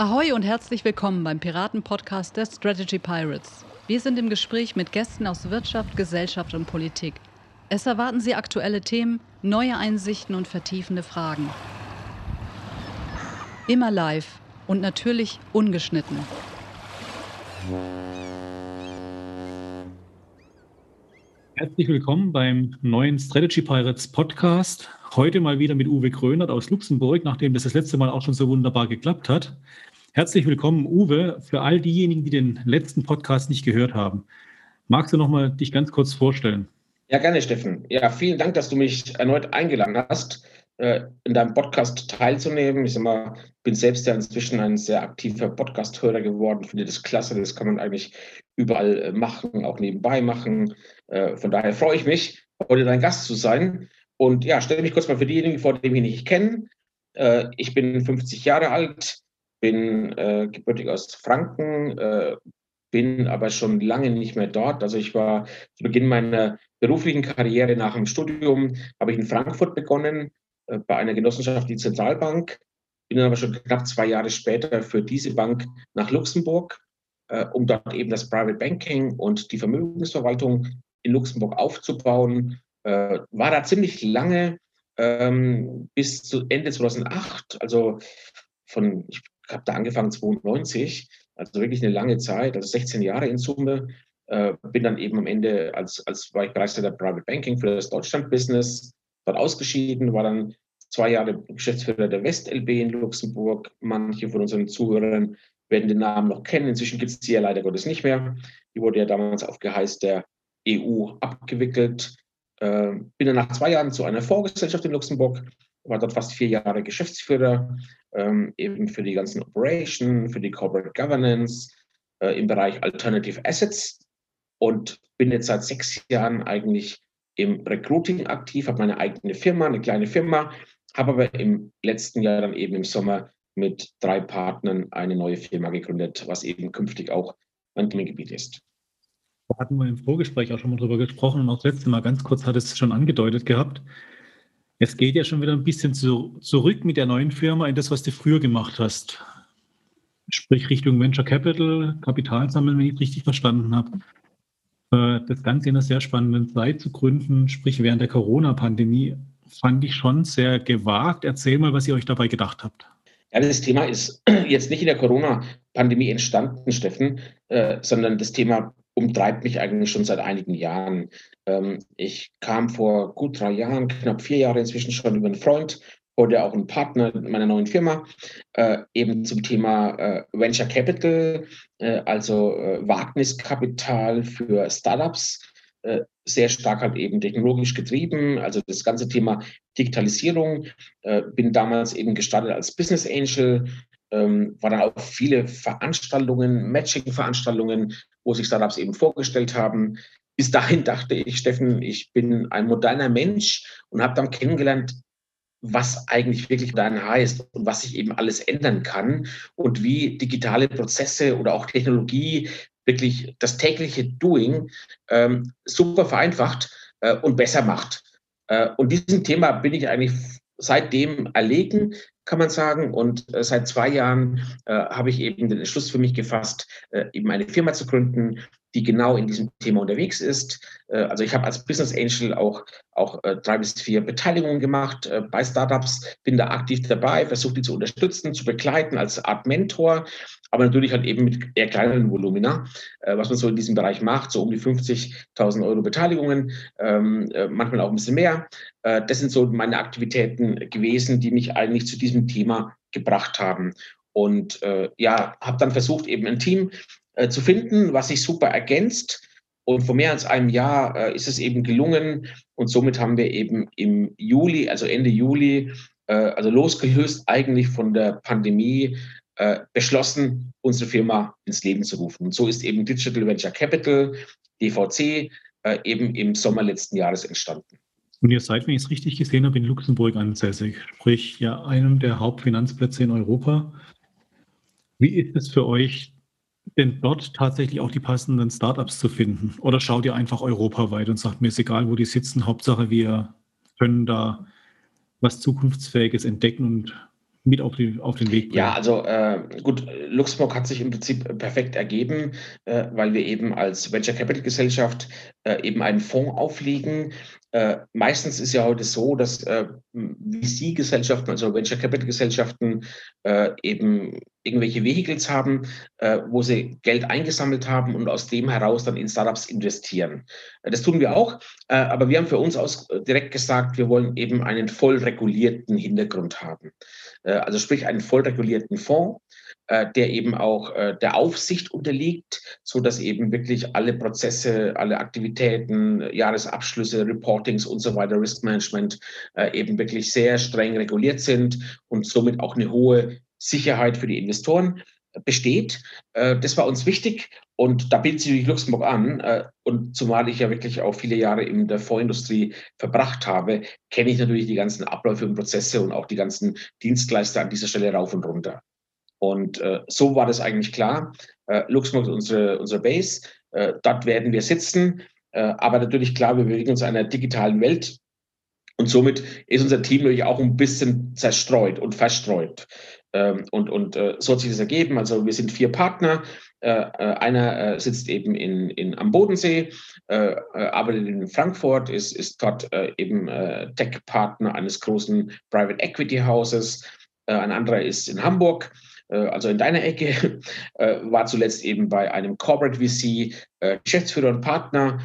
Ahoi und herzlich willkommen beim Piraten-Podcast der Strategy Pirates. Wir sind im Gespräch mit Gästen aus Wirtschaft, Gesellschaft und Politik. Es erwarten Sie aktuelle Themen, neue Einsichten und vertiefende Fragen. Immer live und natürlich ungeschnitten. Herzlich willkommen beim neuen Strategy Pirates Podcast. Heute mal wieder mit Uwe Krönert aus Luxemburg, nachdem das das letzte Mal auch schon so wunderbar geklappt hat. Herzlich willkommen, Uwe, für all diejenigen, die den letzten Podcast nicht gehört haben. Magst du noch mal dich ganz kurz vorstellen? Ja, gerne, Steffen. Ja, vielen Dank, dass du mich erneut eingeladen hast, äh, in deinem Podcast teilzunehmen. Ich sag mal, bin selbst ja inzwischen ein sehr aktiver Podcast-Hörer geworden. Finde das klasse. Das kann man eigentlich überall äh, machen, auch nebenbei machen. Äh, von daher freue ich mich, heute dein Gast zu sein. Und ja, stelle mich kurz mal für diejenigen vor, die mich nicht kennen. Ich bin 50 Jahre alt, bin äh, gebürtig aus Franken, äh, bin aber schon lange nicht mehr dort. Also ich war zu Beginn meiner beruflichen Karriere nach dem Studium, habe ich in Frankfurt begonnen, äh, bei einer Genossenschaft, die Zentralbank, bin dann aber schon knapp zwei Jahre später für diese Bank nach Luxemburg, äh, um dort eben das Private Banking und die Vermögensverwaltung in Luxemburg aufzubauen. Äh, war da ziemlich lange, ähm, bis zu Ende 2008, also von, ich habe da angefangen 92, also wirklich eine lange Zeit, also 16 Jahre in Summe. Äh, bin dann eben am Ende als, als war ich Bereichsleiter Private Banking für das Deutschland-Business dort ausgeschieden, war dann zwei Jahre Geschäftsführer der WestLB in Luxemburg. Manche von unseren Zuhörern werden den Namen noch kennen. Inzwischen gibt es die ja leider Gottes nicht mehr. Die wurde ja damals auf Geheiß der EU abgewickelt. Äh, bin dann nach zwei Jahren zu einer Vorgesellschaft in Luxemburg war dort fast vier Jahre Geschäftsführer, ähm, eben für die ganzen Operations, für die Corporate Governance äh, im Bereich Alternative Assets und bin jetzt seit sechs Jahren eigentlich im Recruiting aktiv, habe meine eigene Firma, eine kleine Firma, habe aber im letzten Jahr dann eben im Sommer mit drei Partnern eine neue Firma gegründet, was eben künftig auch mein Themengebiet ist. Da hatten wir im Vorgespräch auch schon mal drüber gesprochen und auch das letzte Mal ganz kurz hat es schon angedeutet gehabt. Es geht ja schon wieder ein bisschen zu, zurück mit der neuen Firma in das, was du früher gemacht hast. Sprich Richtung Venture Capital, Kapital sammeln, wenn ich es richtig verstanden habe. Äh, das Ganze in einer sehr spannenden Zeit zu gründen, sprich während der Corona-Pandemie, fand ich schon sehr gewagt. Erzähl mal, was ihr euch dabei gedacht habt. Ja, das Thema ist jetzt nicht in der Corona-Pandemie entstanden, Steffen, äh, sondern das Thema umtreibt mich eigentlich schon seit einigen Jahren. Ähm, ich kam vor gut drei Jahren, knapp vier Jahre inzwischen schon über einen Freund, heute auch ein Partner meiner neuen Firma, äh, eben zum Thema äh, Venture Capital, äh, also Wagniskapital für Startups, sehr stark halt eben technologisch getrieben, also das ganze Thema Digitalisierung. Bin damals eben gestartet als Business Angel, ähm, war dann auch viele Veranstaltungen, Matching-Veranstaltungen, wo sich Startups eben vorgestellt haben. Bis dahin dachte ich, Steffen, ich bin ein moderner Mensch und habe dann kennengelernt, was eigentlich wirklich modern heißt und was sich eben alles ändern kann und wie digitale Prozesse oder auch Technologie wirklich das tägliche Doing ähm, super vereinfacht äh, und besser macht. Äh, und diesem Thema bin ich eigentlich seitdem erlegen, kann man sagen. Und äh, seit zwei Jahren äh, habe ich eben den Entschluss für mich gefasst, äh, eben eine Firma zu gründen, die genau in diesem Thema unterwegs ist. Äh, also ich habe als Business Angel auch, auch äh, drei bis vier Beteiligungen gemacht äh, bei Startups, bin da aktiv dabei, versuche die zu unterstützen, zu begleiten als Art Mentor, aber natürlich halt eben mit eher kleineren Volumina, was man so in diesem Bereich macht, so um die 50.000 Euro Beteiligungen, ähm, manchmal auch ein bisschen mehr. das sind so meine Aktivitäten gewesen, die mich eigentlich zu diesem Thema gebracht haben. Und äh, ja, habe dann versucht, eben ein Team äh, zu finden, was sich super ergänzt. Und vor mehr als einem Jahr äh, ist es eben gelungen. Und somit haben wir eben im Juli, also Ende Juli, äh, also losgelöst eigentlich von der Pandemie, äh, beschlossen, unsere Firma ins Leben zu rufen. Und so ist eben Digital Venture Capital, DVC, äh, eben im Sommer letzten Jahres entstanden. Und ihr seid, wenn ich es richtig gesehen habe, in Luxemburg ansässig, sprich ja einem der Hauptfinanzplätze in Europa. Wie ist es für euch, denn dort tatsächlich auch die passenden Startups zu finden? Oder schaut ihr einfach europaweit und sagt, mir ist egal, wo die sitzen, Hauptsache wir können da was Zukunftsfähiges entdecken und mit auf, die, auf den Weg bringen? Ja, also äh, gut, Luxemburg hat sich im Prinzip perfekt ergeben, äh, weil wir eben als Venture Capital Gesellschaft äh, eben einen Fonds auflegen, äh, meistens ist ja heute so, dass äh, VC-Gesellschaften, also Venture Capital Gesellschaften, äh, eben irgendwelche Vehicles haben, äh, wo sie Geld eingesammelt haben und aus dem heraus dann in Startups investieren. Äh, das tun wir auch, äh, aber wir haben für uns aus direkt gesagt, wir wollen eben einen voll regulierten Hintergrund haben. also sprich einen voll regulierten Fonds, der eben auch äh, der Aufsicht unterliegt, so dass eben wirklich alle Prozesse, alle Aktivitäten, Jahresabschlüsse, Reportings und so weiter, Risk Management äh, eben wirklich sehr streng reguliert sind und somit auch eine hohe Sicherheit für die Investoren besteht. Das war uns wichtig und da bietet sich Luxemburg an. Und zumal ich ja wirklich auch viele Jahre in der Vorindustrie verbracht habe, kenne ich natürlich die ganzen Abläufe und Prozesse und auch die ganzen Dienstleister an dieser Stelle rauf und runter. Und äh, so war das eigentlich klar. Äh, Luxemburg ist unsere, unsere Base. Äh, dort werden wir sitzen. Äh, aber natürlich klar, wir bewegen uns in einer digitalen Welt. Und somit ist unser Team natürlich auch ein bisschen zerstreut und verstreut. Ähm, und und äh, so hat sich das ergeben. Also wir sind vier Partner. Äh, äh einer äh, sitzt eben in, in, am Bodensee, äh, äh, arbeitet in Frankfurt, ist, ist dort eben Tech-Partner eines großen Private Equity Hauses. ein anderer ist in Hamburg äh, also in deiner Ecke, äh, war zuletzt eben bei einem Corporate VC äh, Geschäftsführer und Partner.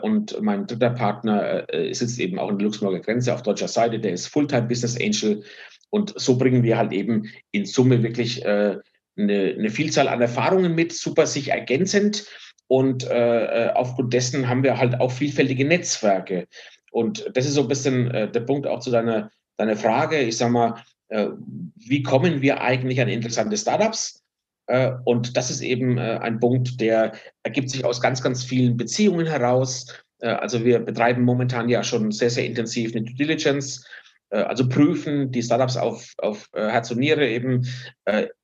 Und mein dritter Partner sitzt eben auch in der Luxemburger Grenze auf deutscher Seite, der ist Fulltime Business Angel. Und so bringen wir halt eben in Summe wirklich eine, eine Vielzahl an Erfahrungen mit, super sich ergänzend. Und aufgrund dessen haben wir halt auch vielfältige Netzwerke. Und das ist so ein bisschen der Punkt auch zu deiner, deiner Frage. Ich sage mal, äh, wie kommen wir eigentlich an interessante Startups? Äh, und das ist eben äh, ein Punkt, der ergibt sich aus ganz, ganz vielen Beziehungen heraus. Also wir betreiben momentan ja schon sehr, sehr intensiv eine Due Diligence, also prüfen die Startups auf, auf Herz und Niere eben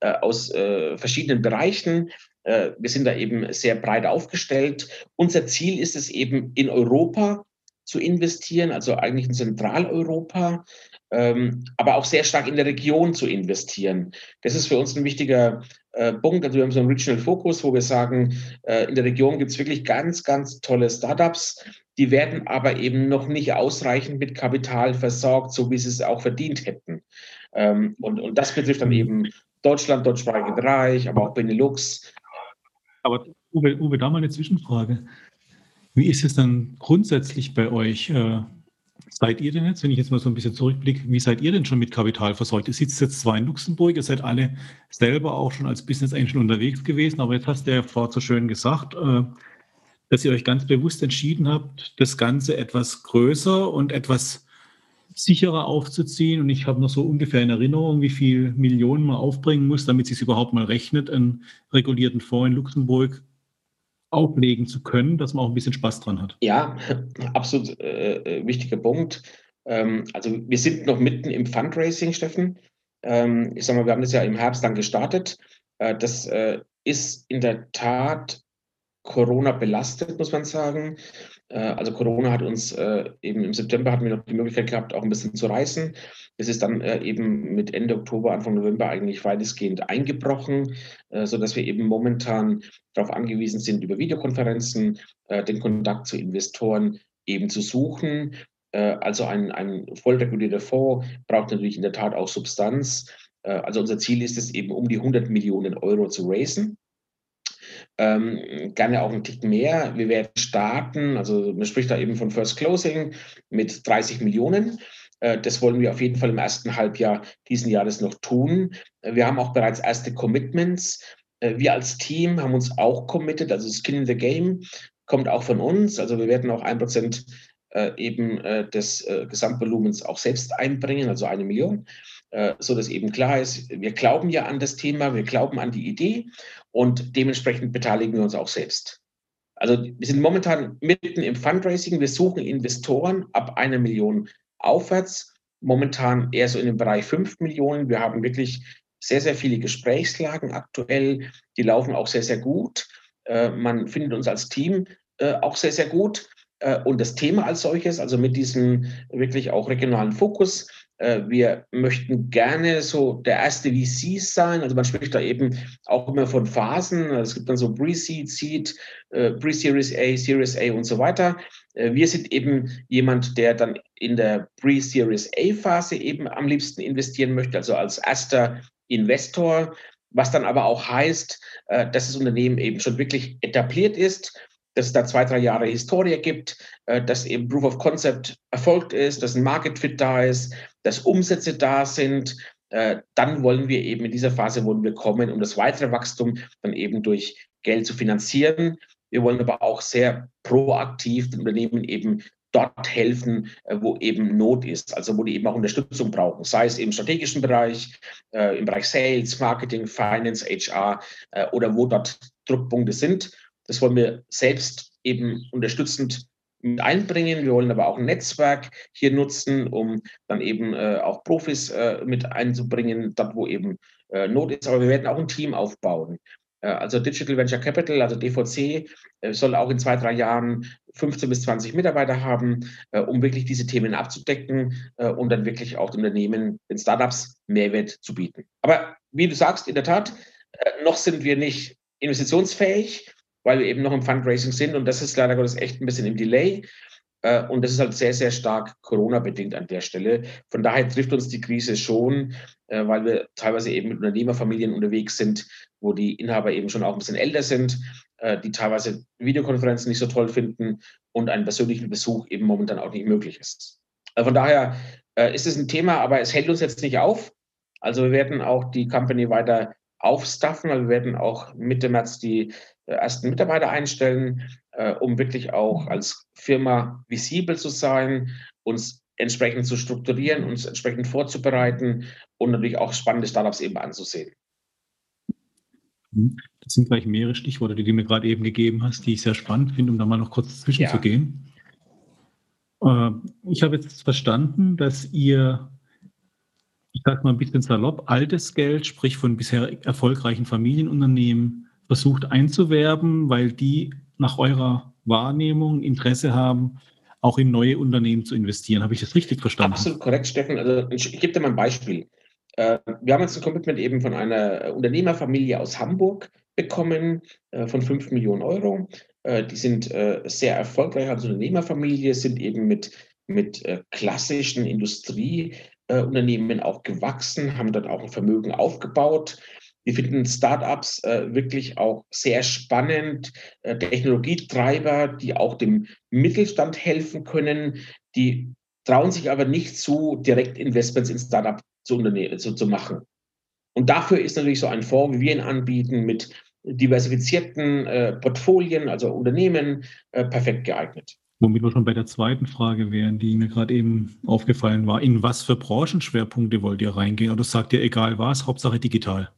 aus verschiedenen Bereichen. Wir sind da eben sehr breit aufgestellt. Unser Ziel ist es eben in Europa zu investieren, also eigentlich in Zentraleuropa aber auch sehr stark in der Region zu investieren. Das ist für uns ein wichtiger äh, Punkt. Also wir haben so einen Regional Focus, wo wir sagen, äh, in der Region gibt es wirklich ganz, ganz tolle Startups. Die werden aber eben noch nicht ausreichend mit Kapital versorgt, so wie sie es auch verdient hätten. Ähm, und, und das betrifft dann eben Deutschland, deutschsprachigen Bereich, aber auch Benelux. Aber Uwe, Uwe, da mal eine Zwischenfrage. Wie ist es dann grundsätzlich bei euch? Seid ihr denn jetzt, wenn ich jetzt mal so ein bisschen zurückblicke, wie seid ihr denn schon mit Kapital versorgt? Ihr sitzt jetzt zwar in Luxemburg, ihr seid alle selber auch schon als Business Angel unterwegs gewesen, aber jetzt hast du ja vorher so schön gesagt, äh, dass ihr euch ganz bewusst entschieden habt, das Ganze etwas größer und etwas sicherer aufzuziehen. Und ich habe noch so ungefähr in Erinnerung, wie viel Millionen man aufbringen muss, damit es sich überhaupt mal rechnet, einen regulierten Fonds in Luxemburg auflegen zu können, dass man auch ein bisschen Spaß dran hat. Ja, absolut äh, äh, wichtiger Punkt. Ähm, also wir sind noch mitten im Fundraising, Steffen. Ähm, ich sage mal, wir haben das ja im Herbst dann gestartet. Äh, das äh, ist in der Tat Corona belastet, muss man sagen. Äh, also Corona hat uns äh, eben im September hatten wir noch die Möglichkeit gehabt, auch ein bisschen zu reisen. Es ist dann äh, eben mit Ende Oktober, Anfang November eigentlich weitestgehend eingebrochen, sodass wir eben momentan darauf angewiesen sind, über Videokonferenzen den Kontakt zu Investoren eben zu suchen. Also ein, ein voll regulierter Fonds braucht natürlich in der Tat auch Substanz. Also unser Ziel ist es eben, um die 100 Millionen Euro zu raisen ähm, gerne auch ein Tick mehr. Wir werden starten, also man spricht da eben von First Closing mit 30 Millionen. Äh, das wollen wir auf jeden Fall im ersten Halbjahr diesen Jahres noch tun. Wir haben auch bereits erste Commitments. Äh, wir als Team haben uns auch committed, also Skin in the Game kommt auch von uns. Also wir werden auch ein Prozent äh, eben des Gesamtvolumens auch selbst einbringen, also eine Million. Äh, so dass eben klar ist, wir glauben ja an das Thema, wir glauben an die Idee und dementsprechend beteiligen wir uns auch selbst. Also wir sind momentan mitten im Fundraising, wir suchen Investoren ab einer Million aufwärts, momentan eher so in dem Bereich fünf Millionen. Wir haben wirklich sehr, sehr viele Gesprächslagen aktuell, die laufen auch sehr, sehr gut. Äh, man findet uns als Team äh, auch sehr, sehr gut. Und das Thema als solches, also mit diesem wirklich auch regionalen Fokus, wir möchten gerne so der erste VC sein. Also man spricht da eben auch immer von Phasen. Es gibt dann so Pre-Seed, Seed, äh, Pre-Series A, Series A und so weiter. Äh, wir sind eben jemand, der dann in der Pre-Series A-Phase eben am liebsten investieren möchte, also als erster Investor, was dann aber auch heißt, dass das Unternehmen eben schon wirklich etabliert ist, dass es da zwei, drei Jahre Historie gibt, äh, dass eben Proof of Concept erfolgt ist, dass ein Market Fit da ist, dass Umsätze da sind. Äh, dann wollen wir eben in dieser Phase wollen wir kommen, um das weitere Wachstum dann eben durch Geld zu finanzieren. Wir wollen aber auch sehr proaktiv den Unternehmen eben dort helfen, äh, wo eben Not ist, also wo die eben auch Unterstützung brauchen, sei es im strategischen Bereich, im Bereich Sales, Marketing, Finance, HR oder wo dort Druckpunkte sind. Das wollen wir selbst eben unterstützend mit einbringen. Wir wollen aber auch ein Netzwerk hier nutzen, um dann eben äh, auch Profis äh, mit einzubringen, dort wo eben äh, Not ist. Aber wir werden auch ein Team aufbauen. Äh, also Digital Venture Capital, also DVC, äh, soll auch in zwei, drei Jahren 15 bis 20 Mitarbeiter haben, äh, um wirklich diese Themen abzudecken und dann wirklich auch den Unternehmen, den Startups Mehrwert zu bieten. Aber wie du sagst, in der Tat, noch sind wir nicht investitionsfähig weil wir eben noch im Fundraising sind und das ist leider Gottes echt ein bisschen im Delay. Äh, und das ist halt sehr, sehr stark Corona-bedingt an der Stelle. Von daher trifft uns die Krise schon, äh, weil wir teilweise eben mit Unternehmerfamilien unterwegs sind, wo die Inhaber eben schon auch ein bisschen älter sind, äh, die teilweise Videokonferenzen nicht so toll finden und ein persönlicher Besuch eben momentan auch nicht möglich ist. Von daher ist es ein Thema, aber es hält uns jetzt nicht auf. Also wir werden auch die Company weiter aufstaffen, weil wir werden auch Mitte März die ersten Mitarbeiter einstellen, äh, um wirklich auch als Firma visibel zu sein, uns entsprechend zu strukturieren, uns entsprechend vorzubereiten und natürlich auch spannende Startups eben anzusehen. Mhm. Das sind gleich mehrere Stichworte, die du mir gerade eben gegeben hast, die ich sehr spannend finde, um da mal noch kurz zwischenzugehen. Ja. Äh, ich habe jetzt verstanden, dass ihr, ich sage mal ein bisschen salopp, altes Geld, sprich von bisher erfolgreichen Familienunternehmen, versucht einzuwerben, weil die nach eurer Wahrnehmung Interesse haben, auch in neue Unternehmen zu investieren. Habe ich das richtig verstanden? Absolut korrekt, Steffen. Also ich, gebe dir mal ein Beispiel. Äh, wir haben jetzt ein Commitment eben von einer Unternehmerfamilie aus Hamburg bekommen äh, von 5 Millionen Euro. Äh, die sind sehr erfolgreich als Unternehmerfamilie, sind eben mit, mit klassischen Industrieunternehmen auch gewachsen, haben dort auch ein Vermögen aufgebaut wir finden Startups äh, wirklich auch sehr spannend, äh, Technologietreiber, die auch dem Mittelstand helfen können, die trauen sich aber nicht zu, direkt Investments in Startup zu, zu, zu machen. Und dafür ist natürlich so ein Fonds, wie wir ihn anbieten, mit diversifizierten äh, Portfolien, also Unternehmen, äh, perfekt geeignet. Womit wir schon bei der zweiten Frage wären, die mir gerade eben aufgefallen war. In was für Branchenschwerpunkte wollt ihr reingehen? Oder sagt ihr egal was, Hauptsache digital?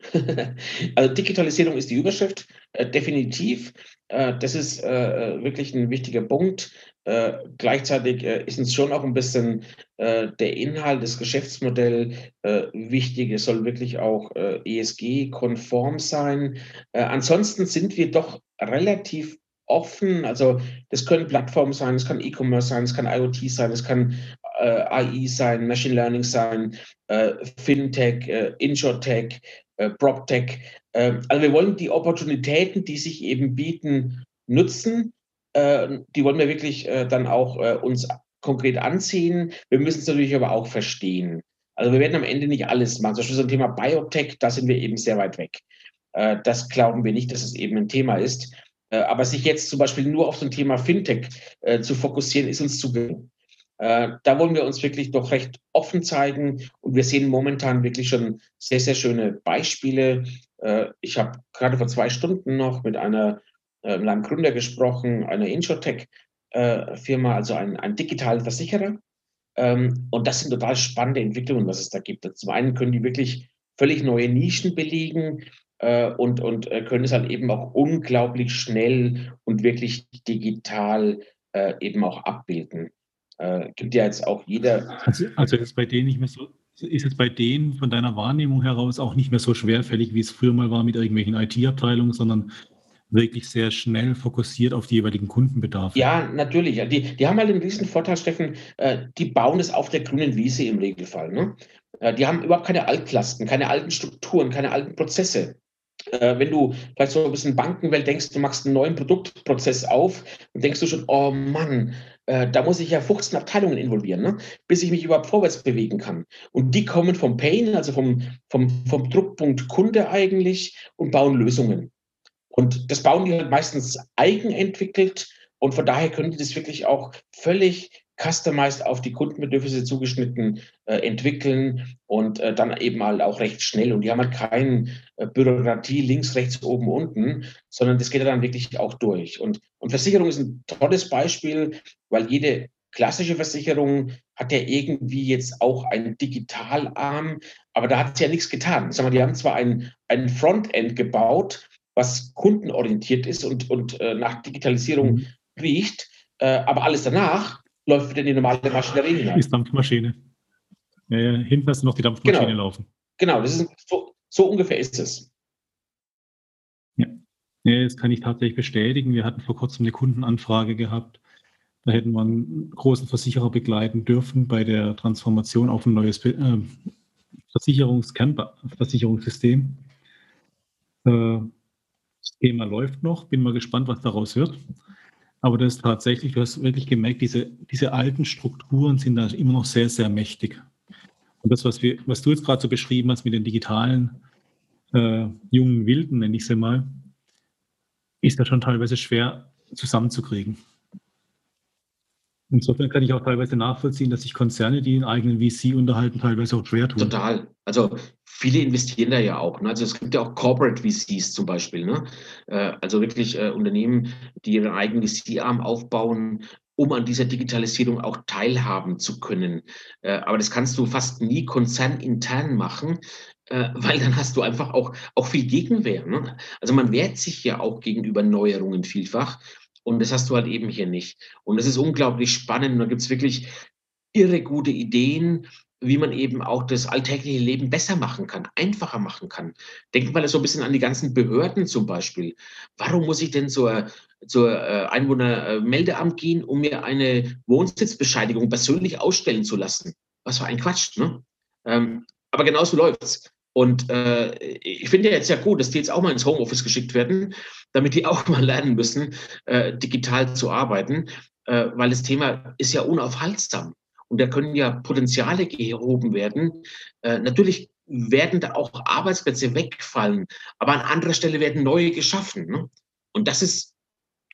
also Digitalisierung ist die Überschrift, äh, definitiv. Äh, das ist äh, äh wirklich ein wichtiger Punkt. Äh, gleichzeitig äh, ist uns schon auch ein bisschen der Inhalt, das Geschäftsmodell wichtig. Es soll wirklich auch ESG-konform sein. ansonsten sind wir doch relativ offen. Also das können Plattformen sein, es kann E-Commerce sein, es kann IoT sein, es kann AI sein, Machine Learning sein, Fintech, InsurTech, PropTech. Äh, also wir wollen die Opportunitäten, die sich eben bieten, nutzen. Äh, die wollen wir wirklich äh, dann auch äh, uns konkret anziehen. Wir müssen es natürlich aber auch verstehen. Also wir werden am Ende nicht alles machen. Zum Beispiel so ein Thema Biotech, da sind wir eben sehr weit weg. Äh, das glauben wir nicht, dass es eben ein Thema ist. aber sich jetzt zum Beispiel nur auf so ein Thema Fintech zu fokussieren, ist uns zu gering. Äh, da wollen wir uns wirklich doch recht offen zeigen und wir sehen momentan wirklich schon sehr, sehr schöne Beispiele. Äh, ich habe gerade vor zwei Stunden noch mit einer, äh, mit einem Gründer gesprochen, einer Insurtech-Firma, also ein, ein digitalen Versicherer. Ähm, und das sind total spannende Entwicklungen, was es da gibt. Zum einen können die wirklich völlig neue Nischen belegen, und, und können es halt eben auch unglaublich schnell und wirklich digital eben auch abbilden äh, gibt ja jetzt auch jeder. Also, also ist bei denen nicht mehr so, ist es bei denen von deiner Wahrnehmung heraus auch nicht mehr so schwerfällig, wie es früher mal war mit irgendwelchen IT-Abteilungen, sondern wirklich sehr schnell fokussiert auf die jeweiligen Kundenbedarfe. Ja, natürlich. Die, die haben halt einen riesen Vorteil, Steffen, äh, die bauen es auf der grünen Wiese im Regelfall. Ne? Äh, die haben überhaupt keine Altlasten, keine alten Strukturen, keine alten Prozesse. Äh, wenn du vielleicht so ein bisschen Bankenwelt denkst, du machst einen neuen Produktprozess auf und denkst du schon, oh Mann, da muss ich ja 15 Abteilungen involvieren, ne? bis ich mich überhaupt vorwärts bewegen kann. Und die kommen vom Pain, also vom, vom, vom Druckpunkt Kunde eigentlich und bauen Lösungen. Und das bauen die halt meistens eigenentwickelt und von daher können die das wirklich auch völlig customized auf die Kundenbedürfnisse zugeschnitten äh, entwickeln und äh, dann eben mal auch recht schnell. Und die haben halt keine äh, Bürokratie links, rechts, oben, unten, sondern das geht dann wirklich auch durch. Und, und Versicherung ist ein tolles Beispiel, weil jede klassische Versicherung hat ja irgendwie jetzt auch einen Digitalarm, aber da hat sie ja nichts getan. Sag mal, die haben zwar ein, ein Frontend gebaut, was kundenorientiert ist und, und äh, nach Digitalisierung mhm. riecht. Äh, aber alles danach läuft wieder die normale Maschinerie hinein. Ist Dampfmaschine. Ja, hinten hast du noch die Dampfmaschine genau. laufen. Genau, das ist so, so ungefähr ist es. Ja. ja, das kann ich tatsächlich bestätigen. Wir hatten vor kurzem eine Kundenanfrage gehabt. Da hätten wir einen großen Versicherer begleiten dürfen bei der Transformation auf ein neues äh, Versicherungskernversicherungssystem. Äh, das Thema läuft noch, bin mal gespannt, was daraus wird. Aber das ist tatsächlich, du hast wirklich gemerkt, diese, diese alten Strukturen sind da immer noch sehr, sehr mächtig. Und das, was, wir, was du jetzt gerade so beschrieben hast mit den digitalen äh, jungen Wilden, nenne ich sie mal, ist da schon teilweise schwer zusammenzukriegen. Insofern kann ich auch teilweise nachvollziehen, dass sich Konzerne, die einen eigenen VC unterhalten, teilweise auch schwer tun. Total. Also viele investieren da ja auch. Ne? Also es gibt ja auch Corporate VCs zum Beispiel. Ne? Äh, also wirklich äh, Unternehmen, die ihren eigenen VC-Arm aufbauen, um an dieser Digitalisierung auch teilhaben zu können. Äh, aber das kannst du fast nie konzernintern machen, äh, weil dann hast du einfach auch, auch viel Gegenwehr. Ne? Also man wehrt sich ja auch gegenüber Neuerungen vielfach. Und das hast du halt eben hier nicht. Und es ist unglaublich spannend. Da gibt es wirklich irre gute Ideen, wie man eben auch das alltägliche Leben besser machen kann, einfacher machen kann. Denkt mal so ein bisschen an die ganzen Behörden zum Beispiel. Warum muss ich denn zur, zur äh, Einwohnermeldeamt gehen, um mir eine Wohnsitzbescheinigung persönlich ausstellen zu lassen? Was für ein Quatsch, ne? Ähm, aber genauso läuft's. Und äh, ich finde ja jetzt ja gut, dass die jetzt auch mal ins Homeoffice geschickt werden, damit die auch mal lernen müssen, äh, digital zu arbeiten, äh, weil das Thema ist ja unaufhaltsam. Und da können ja Potenziale gehoben werden. Äh, natürlich werden da auch Arbeitsplätze wegfallen, aber an anderer Stelle werden neue geschaffen. Ne? Und das ist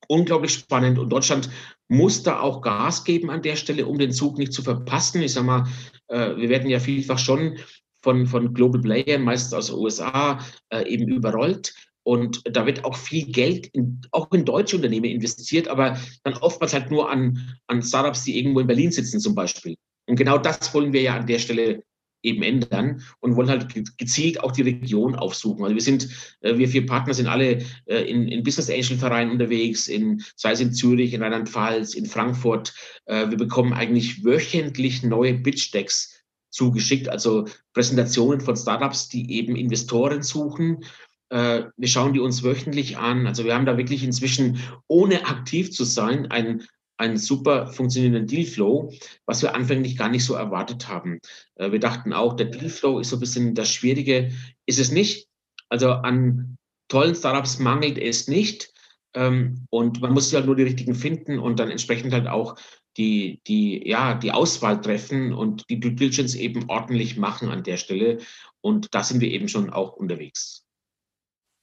unglaublich spannend. Und Deutschland muss da auch Gas geben an der Stelle, um den Zug nicht zu verpassen. Ich sage mal, äh, wir werden ja vielfach schon von, von Global Playern, meistens aus den USA, äh, eben überrollt. Und da wird auch viel Geld in, auch in deutsche Unternehmen investiert, aber dann oftmals halt nur an, an Startups, die irgendwo in Berlin sitzen zum Beispiel. Und genau das wollen wir ja an der Stelle eben ändern und wollen halt gezielt auch die Region aufsuchen. Also wir sind, äh, wir vier Partner sind alle äh, in, in Business Angel Vereinen unterwegs, in, sei es in Zürich, in Rheinland-Pfalz, in Frankfurt. Äh, wir bekommen eigentlich wöchentlich neue Pitch Decks zugeschickt, also Präsentationen von Startups, die eben Investoren suchen. Äh, wir schauen die uns wöchentlich an. Also wir haben da wirklich inzwischen, ohne aktiv zu sein, einen, einen super funktionierenden Dealflow, was wir anfänglich gar nicht so erwartet haben. Äh, wir dachten auch, der Dealflow ist so ein bisschen das Schwierige. Ist es nicht. Also an tollen Startups mangelt es nicht. Ähm, und man muss ja halt nur die richtigen finden und dann entsprechend halt auch die, die, ja, die Auswahl treffen und die Due Diligence eben ordentlich machen an der Stelle. Und da sind wir eben schon auch unterwegs.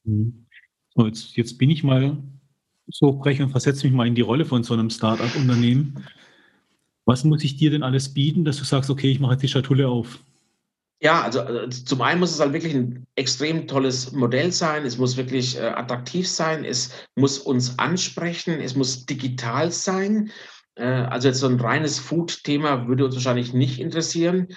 Mhm. So, jetzt, jetzt bin ich mal so frech und versetze mich mal in die Rolle von so einem Startup-Unternehmen. Was muss ich dir denn alles bieten, dass du sagst, okay, ich mache jetzt die Schatulle auf? Ja, also, also zum einen muss es halt wirklich ein extrem tolles Modell sein. Es muss wirklich äh, attraktiv sein. Es muss uns ansprechen. Es muss digital sein. Äh, also jetzt so ein reines Food-Thema würde uns wahrscheinlich nicht interessieren,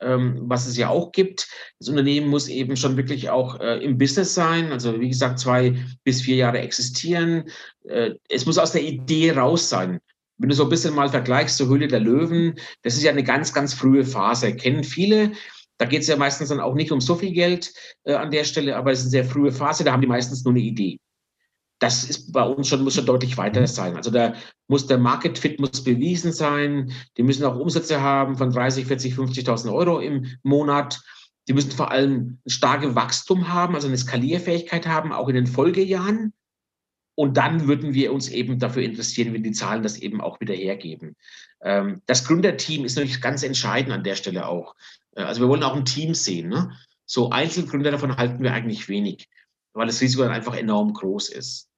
ähm, was es ja auch gibt. Das Unternehmen muss eben schon wirklich auch äh, im Business sein, also wie gesagt, zwei bis vier Jahre existieren. Äh, es muss aus der Idee raus sein. Wenn du so ein bisschen mal vergleichst zur Höhle der Löwen, das ist ja eine ganz, ganz frühe Phase, kennen viele. Da geht es ja meistens dann auch nicht um so viel Geld an der Stelle, aber es ist eine sehr frühe Phase, da haben die meistens nur eine Idee. Das ist bei uns schon, muss schon deutlich weiter sein. Also da muss der Market Fit muss bewiesen sein. Die müssen auch Umsätze haben von 30, 40, 50.000 Euro im Monat. Die müssen vor allem ein starkes Wachstum haben, also eine Skalierfähigkeit haben, auch in den Folgejahren. Und dann würden wir uns eben dafür interessieren, wenn die Zahlen das eben auch wieder hergeben. Ähm, das Gründerteam ist natürlich ganz entscheidend an der Stelle auch. Äh, also wir wollen auch ein Team sehen. Ne? So Einzelgründer davon halten wir eigentlich wenig weil das Risiko dann einfach enorm groß ist.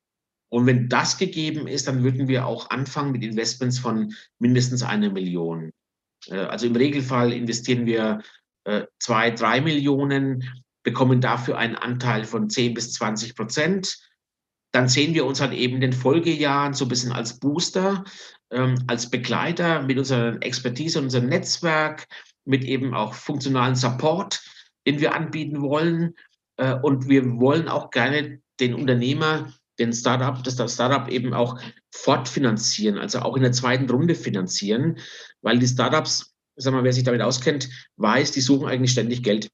Und wenn das gegeben ist, dann würden wir auch anfangen mit Investments von mindestens einer Million. Äh, also im Regelfall investieren wir äh, zwei, drei Millionen, bekommen dafür einen Anteil von 10 bis 20 Prozent. Dann sehen wir uns halt eben in den Folgejahren so ein bisschen als Booster, ähm, als Begleiter mit unserer Expertise, unserem Netzwerk, mit eben auch funktionalen Support, den wir anbieten wollen. Äh, und wir wollen auch gerne den Unternehmer, den Startup, das Startup eben auch fortfinanzieren, also auch in der zweiten Runde finanzieren, weil die Startups, sag mal, wer sich damit auskennt, weiß, die suchen eigentlich ständig Geld.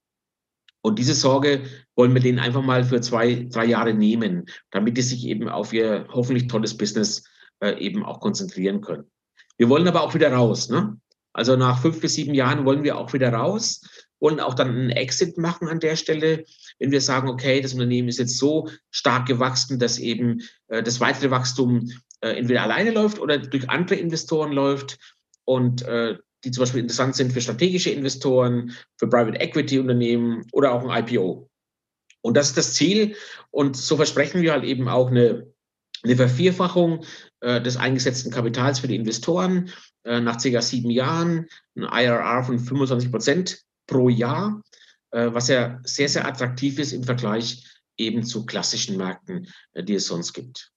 Und diese Sorge wollen wir denen einfach mal für zwei, drei Jahre nehmen, damit die sich eben auf ihr hoffentlich tolles Business äh, eben auch konzentrieren können. Wir wollen aber auch wieder raus. Ne? Also nach fünf bis sieben Jahren wollen wir auch wieder raus wollen auch dann einen Exit machen an der Stelle, wenn wir sagen, okay, das Unternehmen ist jetzt so stark gewachsen, dass eben äh, das weitere Wachstum äh, entweder alleine läuft oder durch andere Investoren läuft und äh, die zum Beispiel interessant sind für strategische Investoren, für Private Equity Unternehmen oder auch ein IPO. Und das ist das Ziel. Und so versprechen wir halt eben auch eine, eine Vervierfachung äh, des eingesetzten Kapitals für die Investoren äh, nach circa sieben Jahren, ein IRR von 25 Prozent pro Jahr, äh, was ja sehr, sehr attraktiv ist im Vergleich eben zu klassischen Märkten, äh, die es sonst gibt.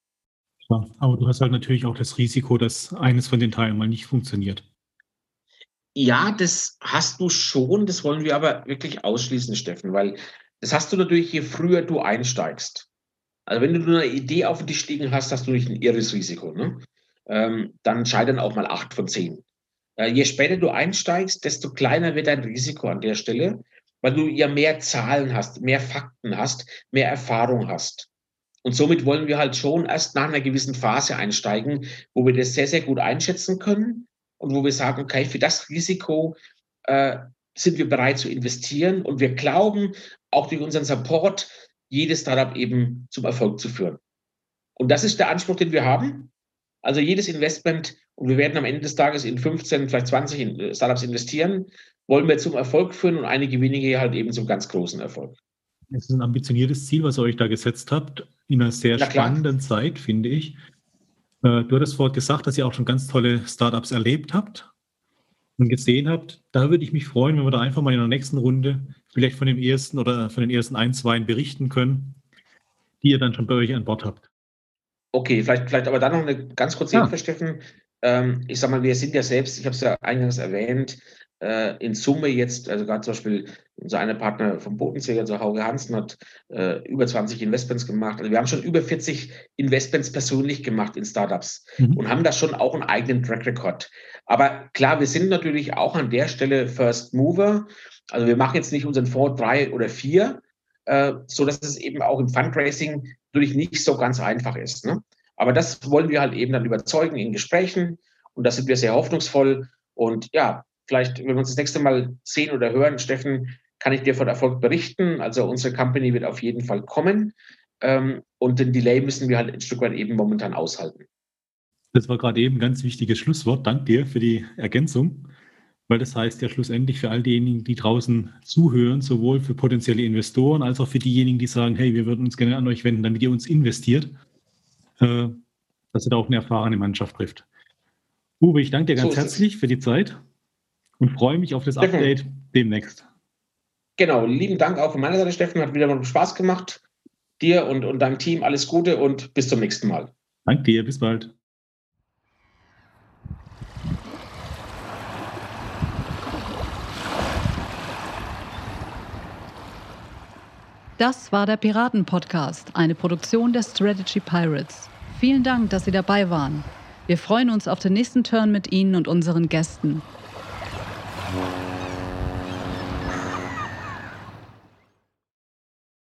Ja, aber du hast halt natürlich auch das Risiko, dass eines von den Teilen mal nicht funktioniert. Ja, das hast du schon, das wollen wir aber wirklich ausschließen, Steffen, weil das hast du natürlich, je früher du einsteigst. Also wenn du eine Idee auf dem Tisch liegen hast, hast du nicht ein irres Risiko. Ne? Ähm, dann scheitern auch mal acht von zehn. Äh, je später du einsteigst, desto kleiner wird dein Risiko an der Stelle, weil du ja mehr Zahlen hast, mehr Fakten hast, mehr Erfahrung hast. Und somit wollen wir halt schon erst nach einer gewissen Phase einsteigen, wo wir das sehr, sehr gut einschätzen können und wo wir sagen, okay, für das Risiko äh, sind wir bereit zu investieren und wir glauben, auch durch unseren Support, jedes Startup eben zum Erfolg zu führen. Und das ist der Anspruch, den wir haben. Also jedes Investment und wir werden am Ende des Tages in 15, vielleicht 20 äh, Startups investieren, wollen wir zum Erfolg führen und einige wenige halt eben zum ganz großen Erfolg. Es ist ein ambitioniertes Ziel, was ihr euch da gesetzt habt, in einer sehr spannenden Zeit, finde ich. Äh, du hattest vorhin gesagt, dass ihr auch schon ganz tolle Startups erlebt habt und gesehen habt. Da würde ich mich freuen, wenn wir da einfach mal in der nächsten Runde vielleicht von dem ersten oder von den ersten ein, zwei berichten können, die ihr dann schon bei euch an Bord habt. Okay, vielleicht, vielleicht aber dann noch eine ganz kurze ja. Info, Steffen ähm, ich sag mal, wir sind ja selbst, ich habe es ja eingangs erwähnt, äh, in Summe jetzt, also gerade zum Beispiel unser einer Partner vom Bodensee, also Hauge Hansen, hat äh, über 20 Investments gemacht. Also wir haben schon über 40 Investments persönlich gemacht in Startups mhm. und haben da schon auch einen eigenen Track Record. Aber klar, wir sind natürlich auch an der Stelle First Mover. Also wir machen jetzt nicht unseren Fonds drei oder vier, äh, so dass es eben auch im Fundraising natürlich nicht so ganz einfach ist. Ne? Aber das wollen wir halt eben dann überzeugen in Gesprächen und da sind wir sehr hoffnungsvoll. Und ja, vielleicht, wenn wir uns das nächste Mal sehen oder hören, Steffen, kann ich dir von Erfolg berichten. Also unsere Company wird auf jeden Fall kommen. Ähm, und den Delay müssen wir halt ein Stück weit eben momentan aushalten. Das war gerade eben ein ganz wichtiges Schlusswort. Dank dir für die Ergänzung, weil das heißt ja schlussendlich für all diejenigen, die draußen zuhören, sowohl für potenzielle Investoren als auch für diejenigen, die sagen, hey, wir würden uns gerne an euch wenden, damit ihr uns investiert, äh, dass er da auch eine erfahrene Mannschaft trifft. Uwe, ich danke dir ganz so herzlich für die Zeit und freue mich auf das Steffen. Update demnächst. Genau, lieben Dank auch von meiner Seite, Steffen. Hat wieder mal Spaß gemacht. Dir und, und deinem Team alles Gute und bis zum nächsten Mal. Danke dir, bis bald. Das war der Piraten-Podcast, eine Produktion der Strategy Pirates. Vielen Dank, dass Sie dabei waren. Wir freuen uns auf den nächsten Turn mit Ihnen und unseren Gästen.